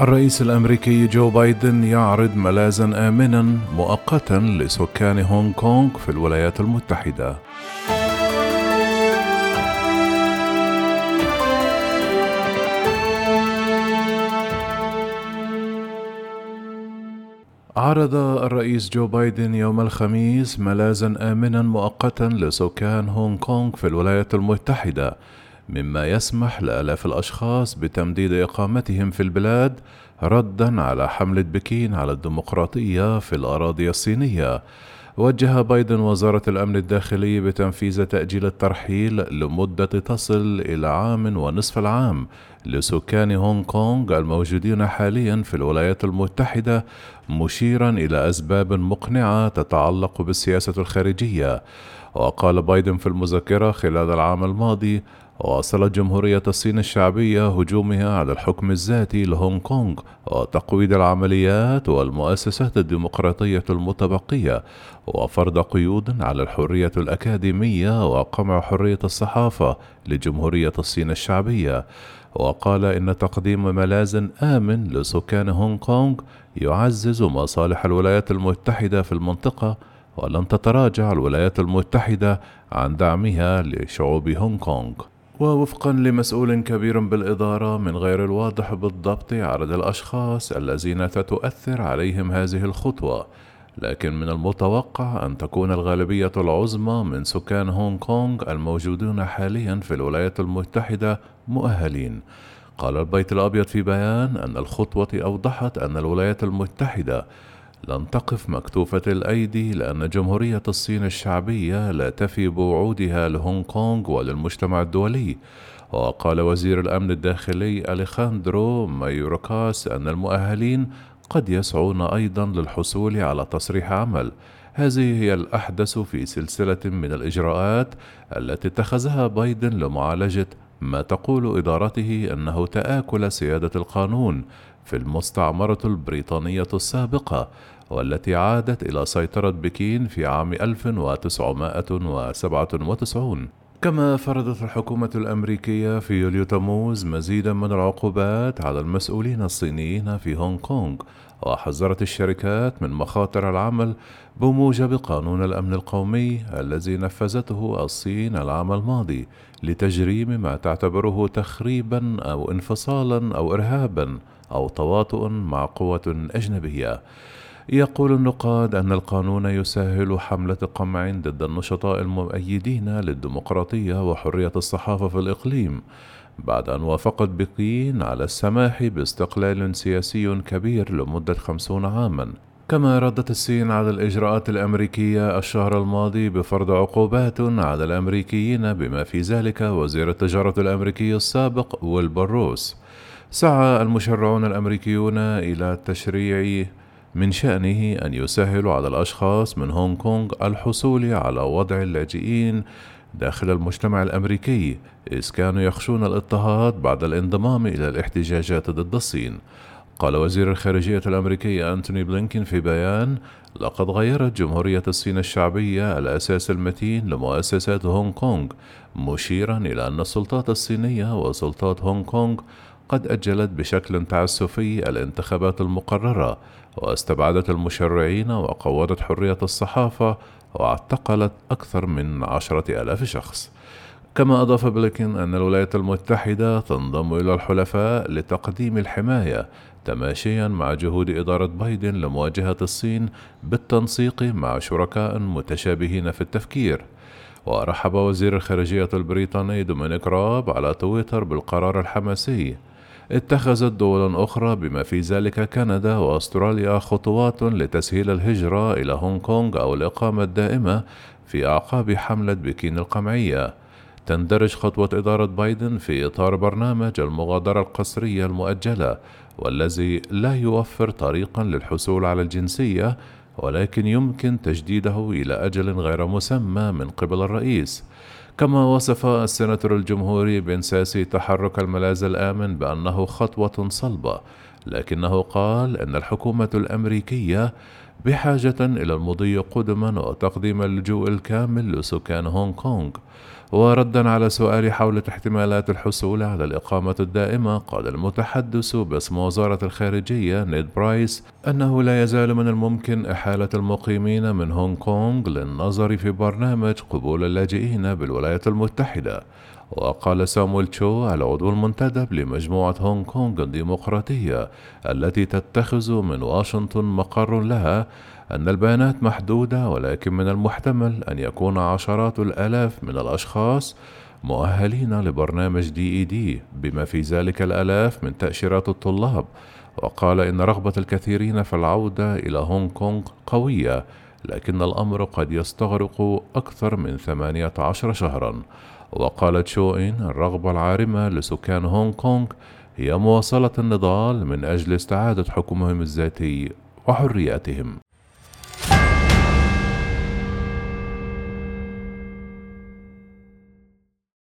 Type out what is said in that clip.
الرئيس الأمريكي جو بايدن يعرض ملاذا امنا مؤقتا لسكان هونغ كونغ في الولايات المتحدة. عرض الرئيس جو بايدن يوم الخميس ملاذا آمنا مؤقتا لسكان هونغ كونغ في الولايات المتحدة. مما يسمح لآلاف الأشخاص بتمديد إقامتهم في البلاد ردا على حملة بكين على الديمقراطية في الأراضي الصينية. وجه بايدن وزارة الأمن الداخلي بتنفيذ تأجيل الترحيل لمدة تصل إلى عام ونصف العام لسكان هونغ كونغ الموجودين حاليا في الولايات المتحدة مشيرا إلى أسباب مقنعة تتعلق بالسياسة الخارجية. وقال بايدن في المذكرة خلال العام الماضي واصلت جمهورية الصين الشعبية هجومها على الحكم الذاتي لهونغ كونغ وتقويض العمليات والمؤسسات الديمقراطية المتبقية وفرض قيود على الحرية الأكاديمية وقمع حرية الصحافة لجمهورية الصين الشعبية. وقال إن تقديم ملاذ آمن لسكان هونغ كونغ يعزز مصالح الولايات المتحدة في المنطقة ولن تتراجع الولايات المتحدة عن دعمها لشعوب هونغ كونغ. ووفقا لمسؤول كبير بالإدارة من غير الواضح بالضبط عدد الأشخاص الذين ستؤثر عليهم هذه الخطوة لكن من المتوقع أن تكون الغالبية العظمى من سكان هونغ كونغ الموجودون حاليا في الولايات المتحدة مؤهلين. قال البيت الأبيض في بيان أن الخطوة أوضحت أن الولايات المتحدة لن تقف مكتوفة الأيدي لأن جمهورية الصين الشعبية لا تفي بوعودها لهونغ كونغ وللمجتمع الدولي. وقال وزير الأمن الداخلي أليخاندرو مايوروكاس أن المؤهلين قد يسعون أيضا للحصول على تصريح عمل. هذه هي الأحدث في سلسلة من الإجراءات التي اتخذها بايدن لمعالجة ما تقول إدارته أنه تآكل سيادة القانون في المستعمرة البريطانية السابقة والتي عادت إلى سيطرة بكين في عام 1997 كما فرضت الحكومة الأمريكية في يوليو تموز مزيدا من العقوبات على المسؤولين الصينيين في هونغ كونغ وحذرت الشركات من مخاطر العمل بموجب قانون الأمن القومي الذي نفذته الصين العام الماضي لتجريم ما تعتبره تخريبا أو انفصالا أو إرهابا أو تواطؤ مع قوة أجنبية. يقول النقاد أن القانون يسهل حملة قمع ضد النشطاء المؤيدين للديمقراطية وحرية الصحافة في الإقليم بعد أن وافقت بكين على السماح باستقلال سياسي كبير لمدة خمسون عاما. كما ردت الصين على الإجراءات الأمريكية الشهر الماضي بفرض عقوبات على الأمريكيين بما في ذلك وزير التجارة الأمريكي السابق ويلبر روس. سعى المشرعون الأمريكيون إلى تشريع من شأنه أن يسهل على الأشخاص من هونغ كونغ الحصول على وضع اللاجئين داخل المجتمع الأمريكي إذ كانوا يخشون الاضطهاد بعد الانضمام إلى الاحتجاجات ضد الصين. قال وزير الخارجية الأمريكي أنتوني بلينكين في بيان لقد غيرت جمهورية الصين الشعبية الأساس المتين لمؤسسات هونغ كونغ مشيرا إلى أن السلطات الصينية وسلطات هونغ كونغ قد أجلت بشكل تعسفي الانتخابات المقررة واستبعدت المشرعين وقوضت حرية الصحافة واعتقلت أكثر من عشرة آلاف شخص. كما أضاف بليكن أن الولايات المتحدة تنضم إلى الحلفاء لتقديم الحماية تماشيا مع جهود إدارة بايدن لمواجهة الصين بالتنسيق مع شركاء متشابهين في التفكير. ورحب وزير الخارجية البريطاني دومينيك راب على تويتر بالقرار الحماسي. اتخذت دول أخرى بما في ذلك كندا وأستراليا خطوات لتسهيل الهجرة إلى هونغ كونغ أو الإقامة الدائمة في أعقاب حملة بكين القمعية. تندرج خطوة إدارة بايدن في إطار برنامج المغادرة القسرية المؤجلة والذي لا يوفر طريقا للحصول على الجنسية ولكن يمكن تجديده إلى أجل غير مسمى من قبل الرئيس. كما وصف السيناتور الجمهوري بن ساسي تحرك الملاذ الآمن بأنه خطوة صلبة لكنه قال أن الحكومة الأمريكية بحاجة إلى المضي قدما وتقديم اللجوء الكامل لسكان هونغ كونغ. وردا على سؤال حول احتمالات الحصول على الإقامة الدائمة قال المتحدث باسم وزارة الخارجية نيد برايس أنه لا يزال من الممكن إحالة المقيمين من هونغ كونغ للنظر في برنامج قبول اللاجئين بالولايات المتحدة. وقال سامويل تشو العضو المنتدب لمجموعة هونغ كونغ الديمقراطية التي تتخذ من واشنطن مقر لها أن البيانات محدودة ولكن من المحتمل أن يكون عشرات الآلاف من الأشخاص مؤهلين لبرنامج دي إي دي بما في ذلك الآلاف من تأشيرات الطلاب. وقال إن رغبة الكثيرين في العودة إلى هونغ كونغ قوية لكن الأمر قد يستغرق أكثر من 18 شهرا. وقالت شو إن الرغبة العارمة لسكان هونغ كونغ هي مواصلة النضال من أجل استعادة حكمهم الذاتي وحرياتهم.